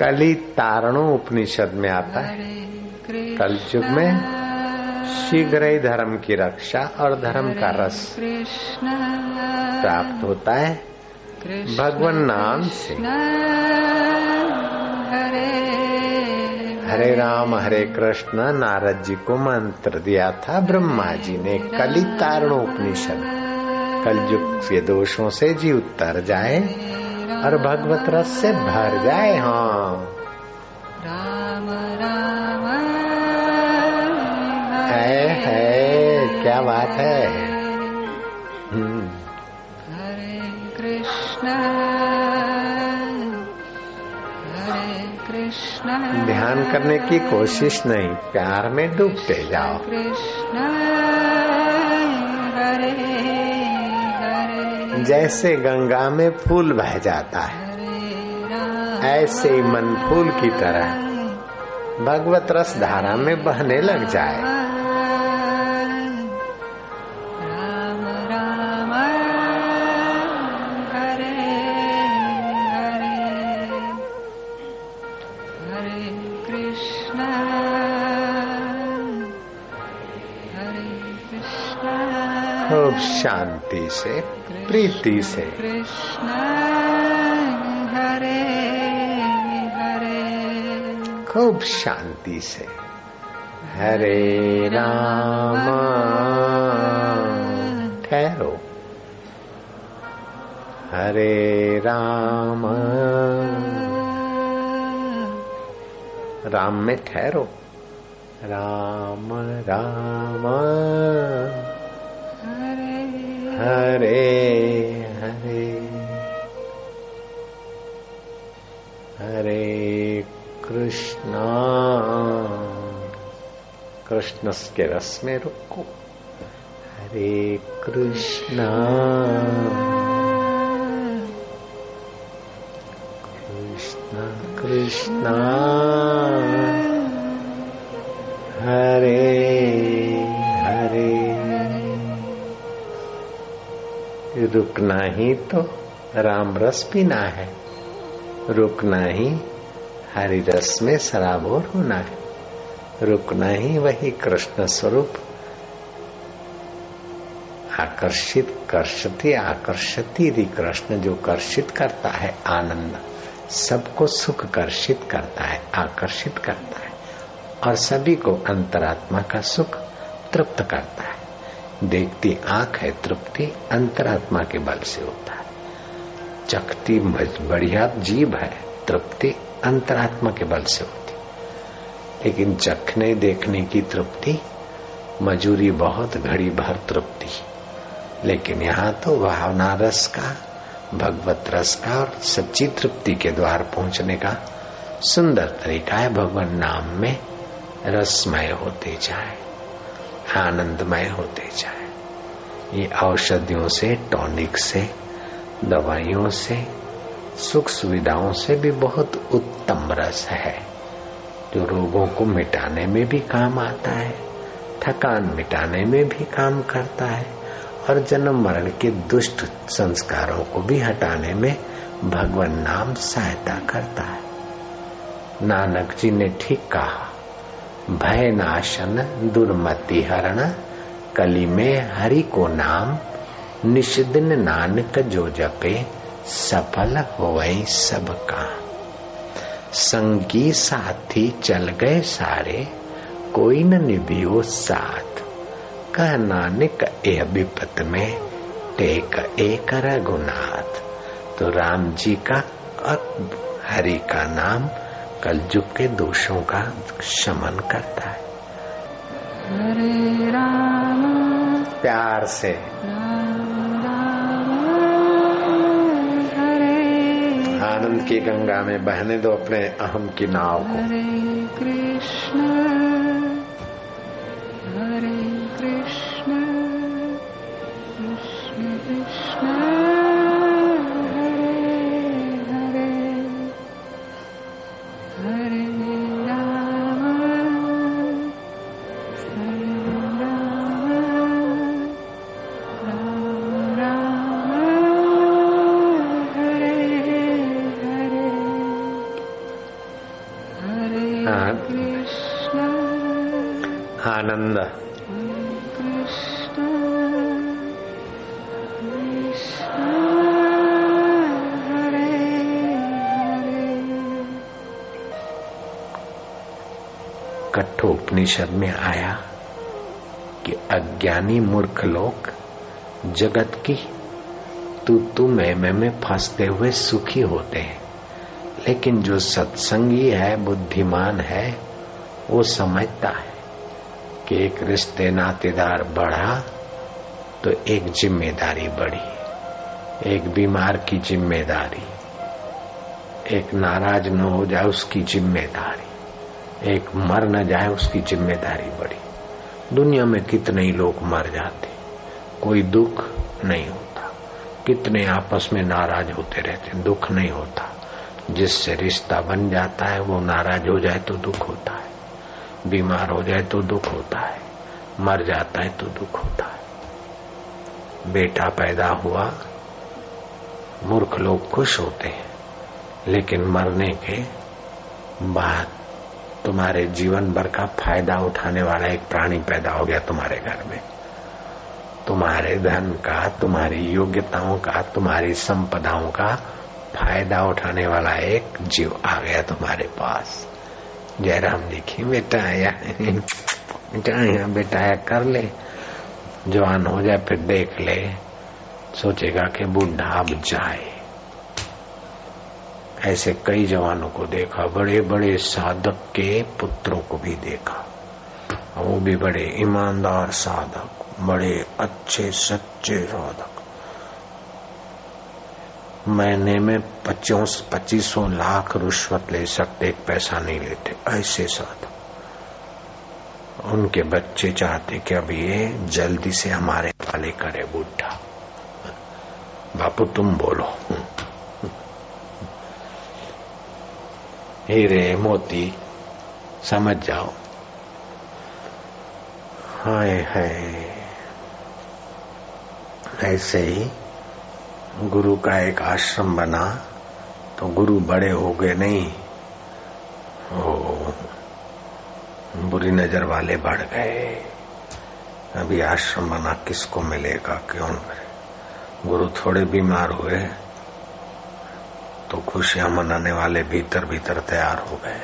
कली तारणो उपनिषद में आता है। कल कलयुग में शीघ्र ही धर्म की रक्षा और धर्म का रस कृष्ण। प्राप्त होता है। भगवान नाम से। हरे राम हरे कृष्ण नारद जी को मंत्र दिया था ब्रह्मा जी ने कली तारणो उपनिषद कलयुग के दोषों से जी उतर जाए और भगवत रस से भर जाए हाँ राम राम। है है क्या बात है? हम्म, हरे कृष्ण। ध्यान करने की कोशिश नहीं प्यार में डूबते जाओ। जैसे गंगा में फूल बह जाता है ऐसे ही मन फूल की तरह। भगवत रस धारा में बहने लग जाए। खूब शांति से प्रीति से। कृष्ण हरे हरे। खूब शांति से। हरे राम ठहरो। हरे राम। राम में ठहरो। राम राम। हरे हरे। हरे कृष्णा। रस में रुको हरे कृष्णा। कृष्ण कृष्णा। रुकना ही तो राम रस पीना है। रुकना ही हरि रस में सराबोर होना है। रुकना ही वही कृष्ण स्वरूप। आकर्षित कर्षति, आकर्षति रि कृष्ण जो कर्षित करता है, आनंद, सबको सुख कर्षित करता है, आकर्षित करता है। और सभी को अंतरात्मा का सुख तृप्त करता है। देखती आँख है तृप्ति, अंतरात्मा के बल से होता है। चखती बढ़िया जीव है, तृप्ति, अंतरात्मा के बल से होती। लेकिन चखने देखने की तृप्ति, मजूरी बहुत, घड़ी भर तृप्ति। लेकिन यहाँ तो भावना रस का, भगवत रस का और सच्ची तृप्ति के द्वार पहुँचने का सुंदर तरीका है। भगवान नाम में रसमय होते जाए, आनंदमय होते जाए। ये औषधियों से टॉनिक से, दवाइयों से, सुख सुविधाओं से भी बहुत उत्तम रस है। जो रोगों को मिटाने में भी काम आता है, थकान मिटाने में भी काम करता है, और जन्म मरण के दुष्ट संस्कारों को भी हटाने में भगवान नाम सहायता करता है। नानक जी ने ठीक कहा भय नाशन दुर्मति हरण कली में हरि को नाम निषिदिन नानक जो जपे, सफल हो सब का संगी साथी चल गए सारे, कोई न निभियो साथ। कह नानक ए विपत में, टेक एक रघुनाथ। तो राम जी का और हरि का नाम कलयुग के दोषों का शमन करता है। हरे राम। प्यार से। आनंद की गंगा में बहने दो अपने अहम की नाव को। हरे कठोपनिषद में आया कि अज्ञानी मूर्ख लोग जगत की तू तू मैं मैं में फंसते हुए सुखी होते हैं। लेकिन जो सत्संगी है, बुद्धिमान है, वो समझता है। कि एक रिश्ते नातेदार बढ़ा तो एक ज़िम्मेदारी बढ़ी, एक बीमार की ज़िम्मेदारी, एक नाराज़ न हो जाए उसकी ज़िम्मेदारी, एक मर न जाए उसकी ज़िम्मेदारी बढ़ी। दुनिया में कितने ही लोग मर जाते, कोई दुख नहीं होता। कितने आपस में नाराज़ होते रहते, दुख नहीं होता। जिससे रिश्ता बन जाता है, वो नाराज़ हो जाए तो दुख होता है। बीमार हो जाए तो दुख होता है। मर जाता है तो दुख होता है। बेटा पैदा हुआ, मूर्ख लोग खुश होते हैं, लेकिन मरने के बाद तुम्हारे जीवन भर का फ़ायदा उठाने वाला एक प्राणी पैदा हो गया तुम्हारे घर में। तुम्हारे धन का, तुम्हारी योग्यताओं का, तुम्हारी संपदाओं का फ़ायदा उठाने वाला एक जीव आ गया तुम्हारे पास। जयराम की बेटा आया। बेटा आया बेटा आया, कर ले। जवान हो जाए, फिर देख ले। सोचेगा कि बूढ़ा अब जाए। ऐसे कई जवानों को देखा बड़े बड़े साधक के पुत्रों को भी देखा। वो भी बड़े ईमानदार साधक, बड़े अच्छे, सच्चे साधक। महीने में पच्चीस, पच्चीसों लाख रुश्वत ले सकते, एक पैसा नहीं लेते। ऐसे साधक उनके बच्चे चाहते कि अब ये जल्दी से हमारे वाले करे बुढ़ा। बापू, तुम बोलो। हीरे, मोती, समझ जाओ। हाय हाय। ऐसे ही गुरु का एक आश्रम बना तो गुरु बड़े हो गए नहीं ओ बुरी नज़र वाले बढ़ गए। अभी आश्रम बना किसको मिलेगा, क्यों? करे गुरु थोड़े बीमार हुए तो खुशियाँ मनाने वाले भीतर भीतर तैयार हो गए,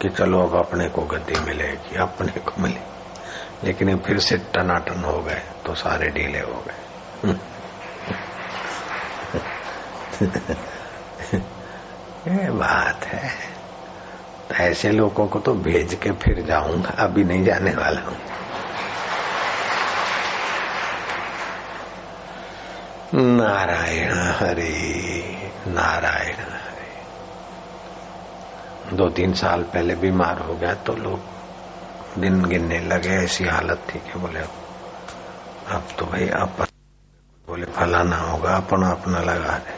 कि चलो अब अपने को गद्दी मिलेगी, अपने को मिले लेकिन फिर से टनाटन हो गए तो सारे ढीले हो गए। ये बात है। ऐसे लोगों को तो भेज के फिर जाऊँगा। अभी नहीं जाने वाला हूँ। नारायण हरे नारायण हरे। दो तीन साल पहले बीमार हो गया तो लोग दिन गिनने लगे, ऐसी हालत थी कि बोले, अब तो भाई अब बोले, फलाना होगा अपना अपना लगा दे।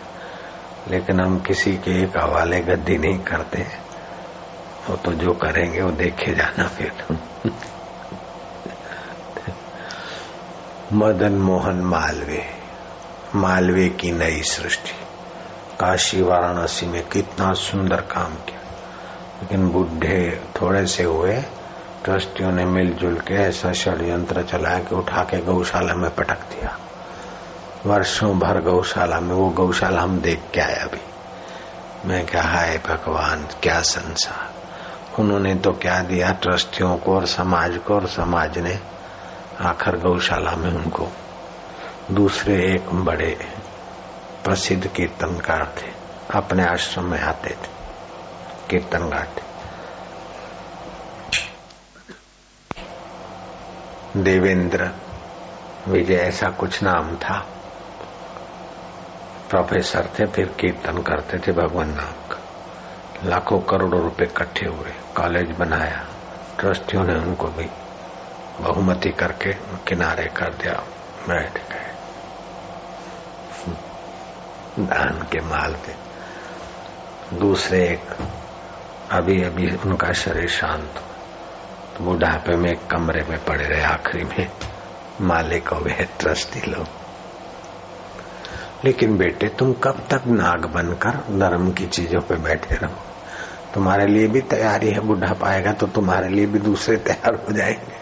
लेकिन हम किसी के एक हवाले गद्दी नहीं करते। वो तो जो करेंगे, वो देखे जाना फिर। मदन मोहन मालवीय। मालवे की नई सृष्टि। काशी वाराणसी में कितना सुंदर काम किया। लेकिन बुढ़े थोड़े से हुए, ट्रस्टियों ने मिलजुल के ऐसा षड्यंत्र चलाया कि उठा के गौशाला में पटक दिया। वर्षों भर गौशाला में, वो गौशाला हम देख के आए अभी। मैं क्या हाय भगवान, क्या संसार। उन्होंने तो क्या दिया, ट्रस्टियों को और समाज को और समाज ने आखिर गौशाला में उनको। दूसरे एक बड़े प्रसिद्ध कीर्तनकार थे, अपने आश्रम में आते थे कीर्तन गाते देवेंद्र, विजय, ऐसा कुछ नाम था। प्रोफेसर थे, फिर कीर्तन करते थे भगवान नाम का। लाखों करोड़ों रुपए इकट्ठे हुए, कॉलेज बनाया, ट्रस्टियों ने उनको भी बहुमति करके किनारे कर दिया, बैठ गए। दान के माल पे। दूसरे एक, अभी अभी उनका शरीर शांत तो बुढ़ापे में एक कमरे में पड़े रहे, आखिरी में मालिक हो गए, ट्रस्टी लोग। लेकिन बेटे, तुम कब तक नाग बनकर धर्म की चीज़ों पे बैठे रहो? तुम्हारे लिए भी तैयारी है, बुढ़ा पाएगा तो तुम्हारे लिए भी दूसरे तैयार हो जाएँगे।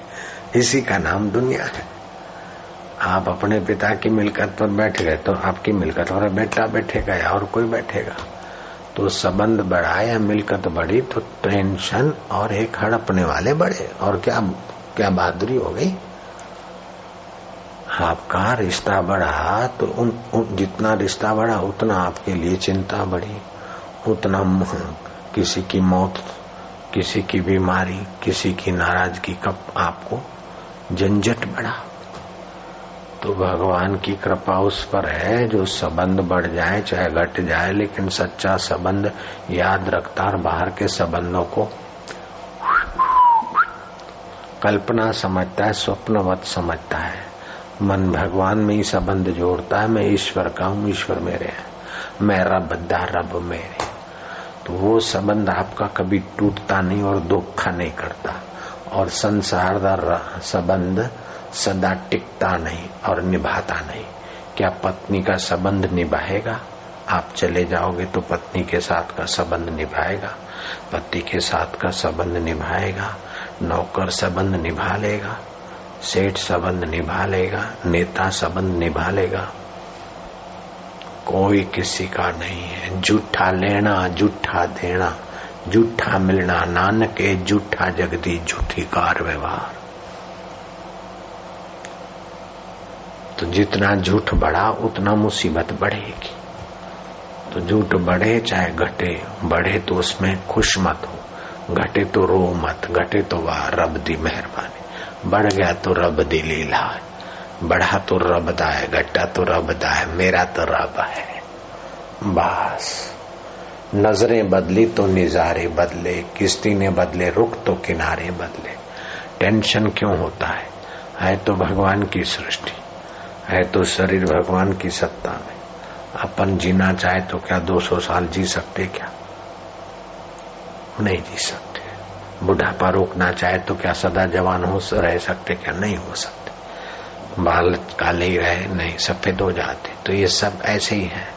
इसी का नाम दुनिया है। आप अपने पिता की मिलकत पर बैठ गए तो आपकी मिलकत और बेटा बैठेगा या और कोई बैठेगा? तो संबंध बढ़ा या मिलकत बढ़ी तो टेंशन और एक हड़पने वाले बढ़े और क्या क्या बहादुरी हो गई? आपका रिश्ता बढ़ा तो उन, उन जितना रिश्ता बढ़ा उतना आपके लिए चिंता बढ़ी। उतना किसी की मौत किसी की बीमारी किसी की नाराज़गी का आपको झंझट बढ़ा। तो भगवान की कृपा उस पर है जो संबंध बढ़ जाए चाहे घट जाए लेकिन सच्चा संबंध याद रखता और बाहर के संबंधों को कल्पना समझता है स्वप्नवत समझता है। मन भगवान में ही संबंध जोड़ता है, मैं ईश्वर का हूँ, ईश्वर मेरे है। मैं रब दा रब मेरे। तो वो संबंध आपका कभी टूटता नहीं और धोखा नहीं करता। और संसार का संबंध सदा टिकता नहीं और निभाता नहीं। क्या पत्नी का संबंध निभाएगा? आप चले जाओगे तो पत्नी के साथ का संबंध निभाएगा। पति के साथ का संबंध निभाएगा। नौकर संबंध निभा लेगा। सेठ संबंध निभा लेगा नेता संबंध निभा लेगा कोई किसी का नहीं है। जूठा लेना, जूठा देना, जूठा मिलना। नानक ए जूठा जगदी जूठी कार व्यवहार। तो जितना झूठ बढ़ा उतना मुसीबत बढ़ेगी। तो झूठ बढ़े चाहे घटे बढ़े तो उसमें खुश मत हो। घटे तो रो मत, घटे तो वाह, रब दी मेहरबानी। बढ़ गया तो रब दी लीला बढ़ा तो रब दा है घटा तो रब दा है मेरा तो रब है। बस, नज़रें बदली तो निजारे बदले, किस्ती ने बदले, रुख तो किनारे बदले। टेंशन क्यों होता है? है तो भगवान की सृष्टि, है तो शरीर भगवान की सत्ता में। अपन जीना चाहे तो क्या 200 साल जी सकते क्या? नहीं जी सकते। बुढ़ापा रोकना चाहे तो क्या सदा जवान हो रह सकते क्या? नहीं हो सकते। बाल काले ही रहे नहीं सफ़ेद हो जाते। तो ये सब ऐसे ही है।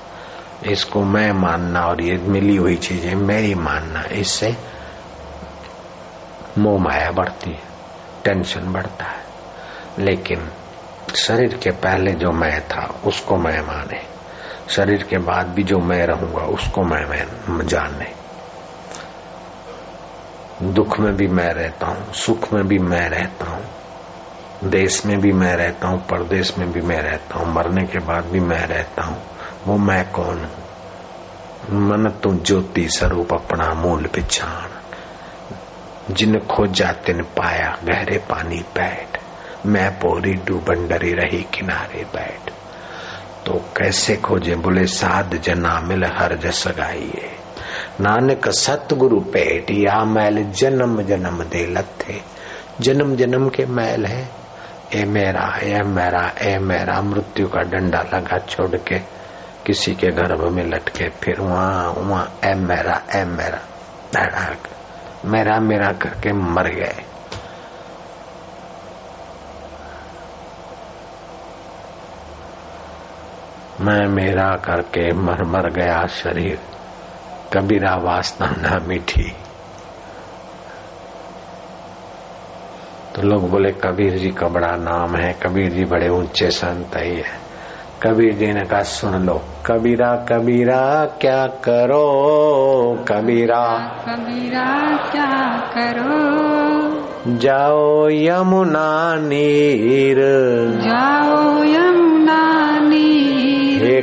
इसको मैं मानना और ये मिली हुई चीज़ें मेरी मानना इससे मोह माया बढ़ती है टेंशन बढ़ता है। लेकिन शरीर के पहले जो मैं था उसको मैं माने। शरीर के बाद भी जो मैं रहूँगा उसको मैं, मैं जाने। दुख में भी मैं रहता हूँ, सुख में भी मैं रहता हूँ, देश में भी मैं रहता हूँ, परदेश में भी मैं रहता हूँ, मरने के बाद भी मैं रहता हूँ, वो मैं कौन हूँ? मन तू ज्योति स्वरूप अपना मूल पिछाण। जिन खोजा तिन पाया, गहरे पानी बैठ। मैं पोरी डूबन डरी रही किनारे बैठ। तो कैसे खोजे, बोले साध जना मिल हर जस गाइए नानक सतगुरु पेट या मैल जन्म जन्म दे लथे। जन्म जन्म के मैल है। ए मेरा ए मेरा ए मेरा, मृत्यु का डंडा लगा छोड़ के किसी के गर्भ में लटके फिर वहाँ वहाँ, ए मेरा ए मेरा धड़ाक मेरा मेरा करके मर गए। मैं मेरा करके मर मर गया शरीर। कबीरा वासना न मीठी। तो लोग बोले कबीर जी का बड़ा नाम है कबीर जी बड़े ऊँचे संत है कबीर जी ने कहा सुन लो कबीरा कबीरा क्या करो? कबीरा। कबीरा क्या करो? जाओ यमुना नीर। जाओ यमुना नीर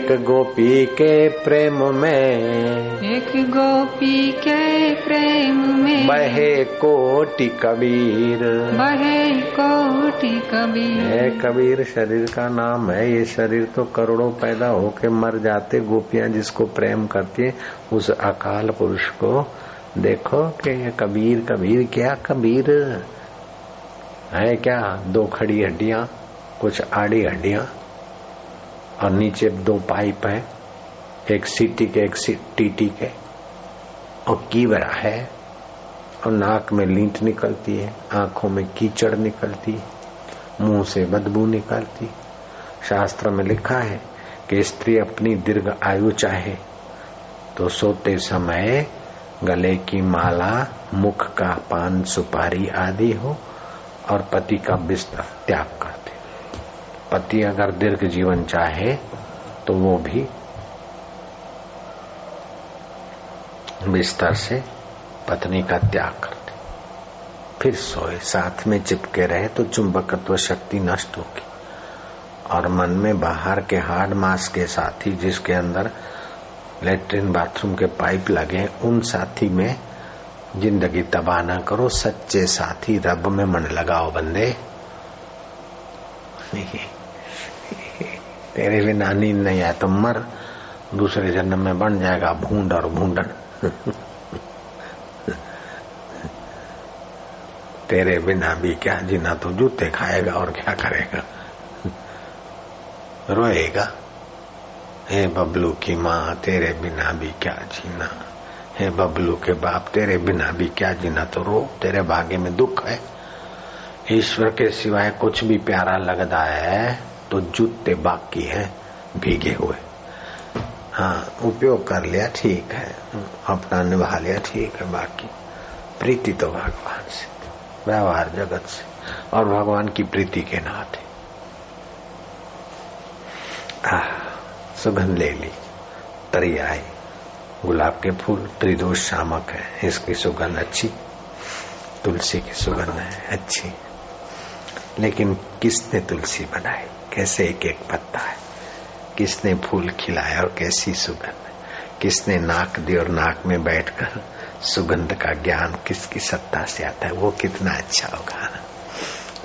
एक गोपी के प्रेम में। एक गोपी के प्रेम में। बहे कोटि कबीर। बहे कोटि कबीर। है कबीर शरीर का नाम है ये। शरीर तो करोड़ों पैदा होके मर जाते गोपियाँ जिसको प्रेम करती है। उस अकाल पुरुष को देखो कि ये कबीर कबीर क्या कबीर? है क्या? दो खड़ी हड्डियाँ कुछ आड़ी हड्डियाँ। और नीचे दो पाइप है, एक सीटी के, एक टीटी के। और कीवरा है, और नाक में लींट निकलती है, आँखों में कीचड़ निकलती है, मुँह से बदबू निकलती शास्त्र में लिखा है कि स्त्री अपनी दीर्घ आयु चाहे तो सोते समय गले की माला, मुख का पान, सुपारी आदि हो और पति का बिस्तर त्याग करते पति अगर दीर्घ जीवन चाहे तो वो भी बिस्तर से पत्नी का त्याग करते। फिर सोए, साथ में चिपके रहे तो चुंबकत्व शक्ति नष्ट होगी। और मन में बाहर के हार्ड मास के साथी जिसके अंदर लेटरिन बाथरूम के पाइप लगे उन साथी में ज़िंदगी तबाह न करो, सच्चे साथी रब में मन लगाओ बंदे। तेरे बिना नींद नहीं आया तो मर। दूसरे जन्म में बन जाएगा भूड और भूडन। तेरे बिना भी क्या जीना तो जूते खाएगा और क्या करेगा? रोएगा। हे बबलू की माँ, तेरे बिना भी क्या जीना? हे बबलू के बाप, तेरे बिना भी क्या जीना? तो रो, तेरे भाग्य में दुख है। ईश्वर के सिवाय कुछ भी प्यारा लगता है। तो जूते बाकी है, भीगे हुए। हाँ उपयोग कर लिया, ठीक है। अपना निभा लिया, ठीक है, बाकी। प्रीति तो भगवान से व्यवहार जगत से, और भगवान की प्रीति के नाते। सुगंध ले ली, तरी आई। गुलाब के फूल, त्रिदोष शामक है, इसकी सुगंध अच्छी, तुलसी की सुगंध है, अच्छी। लेकिन किसने तुलसी बनाई? कैसे एक एक पत्ता है? किसने फूल खिलाया और कैसी सुगंध? किसने नाक दी और नाक में बैठकर सुगंध का ज्ञान किसकी सत्ता से आता है? वो कितना अच्छा होगा।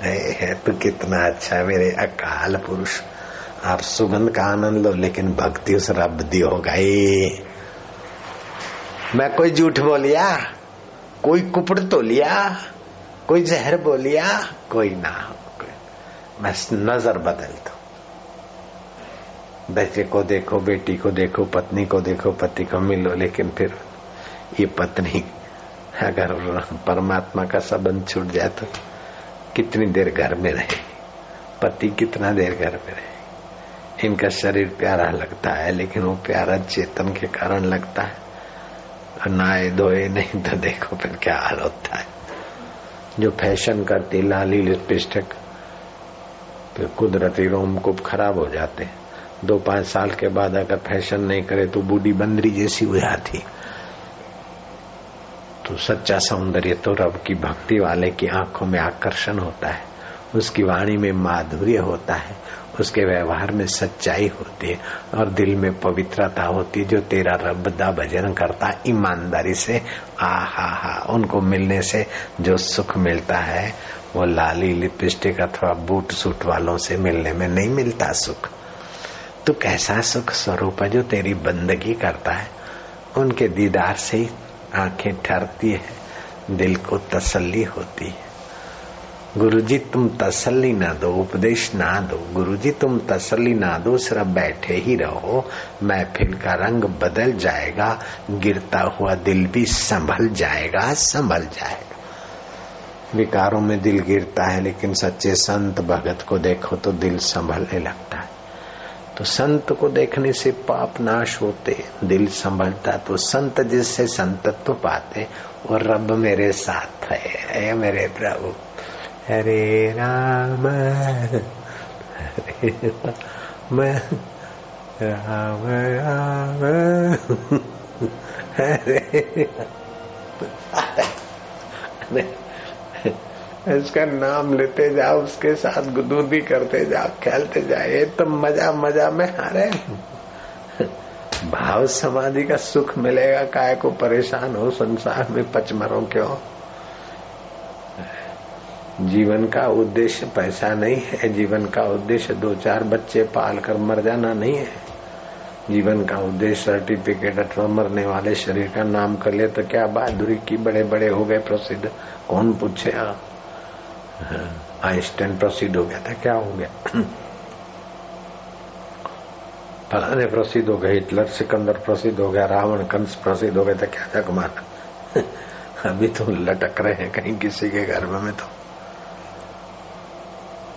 है तो कितना अच्छा है, मेरे अकाल पुरुष। आप सुगंध का आनंद लो, लेकिन भक्ति उस रब दी होगा। मैं कोई झूठ बोलिया? कोई कुपड़ तो लिया कोई जहर बोलिया? कोई ना मैं नज़र बदल दू बच्चे को देखो, बेटी को देखो, पत्नी को देखो, पति को मिलो, लेकिन फिर ये पत्नी अगर परमात्मा का संबंध छूट जाए तो कितनी देर घर में रहे? पति कितना देर घर में रहे? इनका शरीर प्यारा लगता है, लेकिन वो प्यारा चेतन के कारण लगता है। नाए धोए नहीं तो देखो फिर क्या हाल होता है। जो फ़ैशन करती लाली लिपस्टिक फिर कुदरती रोम को खराब हो जाते दो पाँच साल के बाद अगर फ़ैशन नहीं करे तो बूढ़ी बंदरी जैसी हो जाती। तो सच्चा सौंदर्य तो रब की भक्ति वाले की आँखों में आकर्षण होता है। उसकी वाणी में माधुर्य होता है। उसके व्यवहार में सच्चाई होती है और दिल में पवित्रता होती है जो तेरा रब दा भजन करता ईमानदारी से आ हा हा, उनको मिलने से जो सुख मिलता है वो लाली लिपस्टिक अथवा बूट सूट वालों से मिलने में नहीं मिलता सुख। तो कैसा सुख स्वरूप है जो तेरी बंदगी करता है? उनके दीदार से ही आँखें ठहरती है, दिल को तसल्ली होती है। गुरुजी, तुम तसल्ली ना दो, उपदेश ना दो। गुरुजी, तुम तसल्ली ना दो, सिर्फ़ बैठे ही रहो, महफिल का रंग बदल जाएगा, गिरता हुआ दिल भी संभल जाएगा संभल जाएगा। विकारों में दिल गिरता है, लेकिन सच्चे संत भगत को देखो तो दिल संभलने लगता है। तो संत को देखने से पाप नाश होते, दिल संभलता तो संत जिससे संतत्व पाते, वो रब मेरे साथ है। अरे मेरे प्रभु, हरे राम हरे राम राम राम, हरे इसका नाम लेते जाओ, उसके साथ गुदूदी करते जाओ, खेलते जाओ, ये तो मज़ा मज़ा में हारे भाव समाधि का सुख मिलेगा, काय को परेशान हो संसार में पचमरो क्यों? जीवन का उद्देश्य पैसा नहीं है, जीवन का उद्देश्य दो चार बच्चे पाल कर मर जाना नहीं है। जीवन का उद्देश्य सर्टिफिकेट अथवा मरने वाले शरीर का नाम कर ले तो क्या बहादुरी की बड़े बड़े हो गए प्रसिद्ध? कौन पूछे आप? आइंस्टाइन प्रसिद्ध हो गया था, क्या हो गया? फलाने प्रसिद्ध हो गए, हिटलर सिकंदर प्रसिद्ध हो गया, रावण कंस प्रसिद्ध हो गए था क्या था कमाना अभी तो लटक रहे हैं कहीं किसी के घर में तो।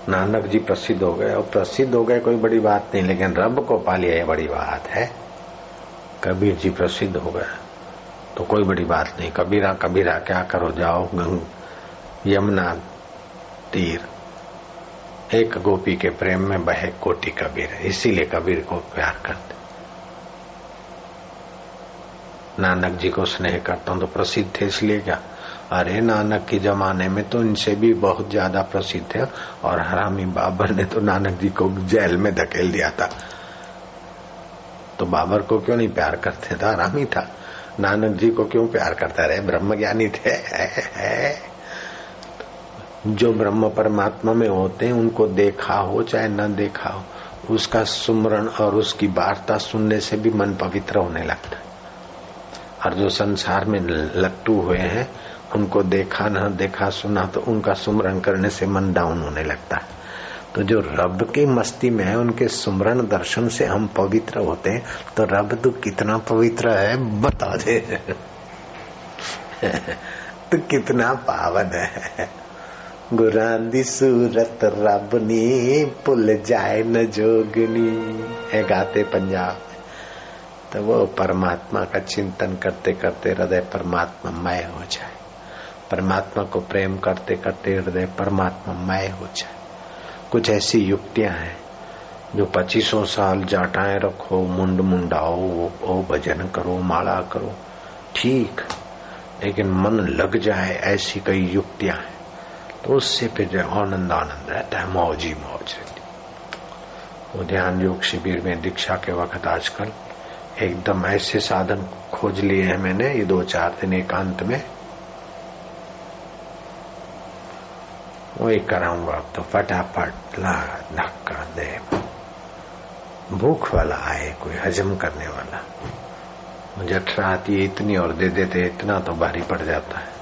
नानक जी प्रसिद्ध हो गए, और प्रसिद्ध हो गए कोई बड़ी बात नहीं, लेकिन रब को पा लिया ये बड़ी बात है। कबीर जी प्रसिद्ध हो गए तो कोई बड़ी बात नहीं, कबीरा कबीरा, क्या करो, जाओ यमुना तीर। एक गोपी के प्रेम में बहे कोटि कबीर इसीलिए कबीर को प्यार करते। नानक जी को स्नेह करता हूँ तो प्रसिद्ध थे इसलिए क्या? अरे नानक के जमाने में तो इनसे भी बहुत ज़्यादा प्रसिद्ध थे और हरामी बाबर ने तो नानक जी को जेल में धकेल दिया था। तो बाबर को क्यों नहीं प्यार करते? था हरामी था। नानक जी को क्यों प्यार करता? रहे ब्रह्म ज्ञानी थे। है, है। जो ब्रह्म परमात्मा में होते हैं, उनको देखा हो, चाहे न देखा हो, उसका सुमरण और उसकी वार्ता सुनने से भी मन पवित्र होने लगता है। और जो संसार में लट्टू हुए हैं, उनको देखा, न देखा, सुना तो उनका सुमरण करने से मन डाउन होने लगता है। तो जो रब की मस्ती में है, उनके सुमरण दर्शन से हम पवित्र होते हैं तो रब तो कितना पवित्र है, बता दे। तो कितना पावन है। गुरांदी सूरत रबनी पुल जाए न जोगनी। है गाते पंजाब। तो वो परमात्मा का चिंतन करते करते हृदय परमात्मा मय हो जाए। परमात्मा को प्रेम करते करते हृदय परमात्मा मय हो जाए। कुछ ऐसी युक्तियाँ हैं, जो पच्चीसों साल जाटाएँ रखो, मुंड मुंडाओ, ओ भजन करो, माला करो, ठीक। लेकिन मन लग जाए ऐसी कई युक्तियाँ हैं। तो उससे फिर जो आनंद आनंद रहता है मौज ही मौज रहती वो ध्यान योग शिविर में दीक्षा के वक्त आजकल एकदम ऐसे साधन खोज लिए हैं मैंने, ये दो चार दिन एकांत में। वही कराऊँगा तो फटाफट, ला, धक्का दे। भूख वाला आए कोई, हजम करने वाला। मुझे अठारह आती है इतनी और दे देते, इतना तो भारी पड़ जाता है।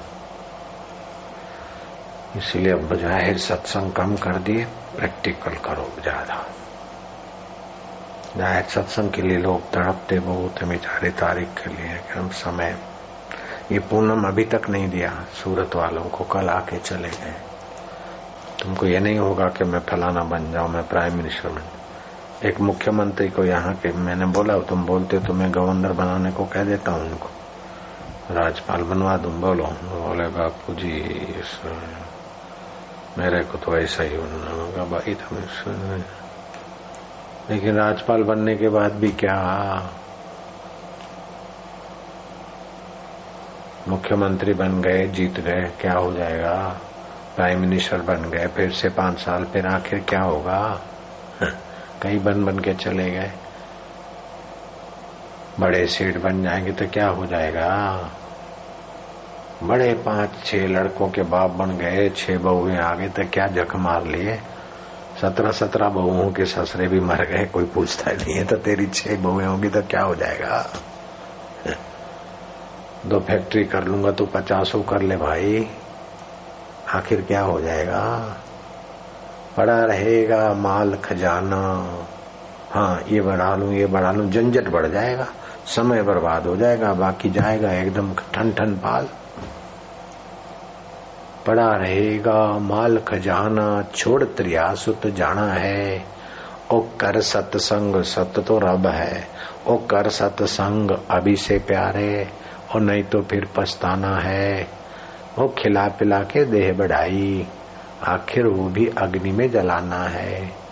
इसलिए अब ज़ाहिर सत्संग कम कर दिए प्रैक्टिकल करो ज़्यादा। ज़ाहिर सत्संग के लिए लोग तड़पते बहुत है, बेचारे तारीख के लिए कि हम समय, ये पूनम अभी तक नहीं दिया, सूरत वालों को, कल आके चले गए। तुमको ये नहीं होगा कि मैं फलाना बन जाऊँ, मैं प्राइम मिनिस्टर बन एक मुख्यमंत्री को यहाँ के मैंने बोला, तुम बोलते तो मैं गवर्नर बनाने को कह देता हूँ उनको। राजपाल बनवा दूँ, बोलो। बोले बापू जी मेरे को तो ऐसा ही होना होगा भाई तुम लेकिन राजपाल बनने के बाद भी क्या? मुख्यमंत्री बन गए, जीत गए, क्या हो जाएगा? प्राइम मिनिस्टर बन गए, फिर से पाँच साल, फिर आखिर क्या होगा? कई बन बन के चले गए। बड़े सीट बन जाएँगे तो क्या हो जाएगा? बड़े पाँच छह लड़कों के बाप बन गए, छह बहुएँ आ गए तो क्या जख मार लिए? सत्रह सत्रह बहुओं के ससरे भी मर गए, कोई पूछता नहीं है तो तेरी छह बहुएँ होंगी तो क्या हो जाएगा? दो फैक्ट्री कर लूँगा तो पचासों कर ले भाई। आखिर क्या हो जाएगा? पड़ा रहेगा माल खजाना। हाँ ये बढ़ा लू, ये बढ़ा लू, झंझट बढ़ जाएगा, समय बर्बाद हो जाएगा, बाकी जाएगा एकदम ठन ठन पाल। पड़ा रहेगा, माल खजाना छोड़ त्रिया सुत जाना है। ओ कर सतसंग, सत तो रब है। ओ कर सतसंग, अभी से प्यारे। और नहीं तो फिर पछताना है। वो खिला पिला के देह बढ़ाई। आखिर वो भी अग्नि में जलाना है।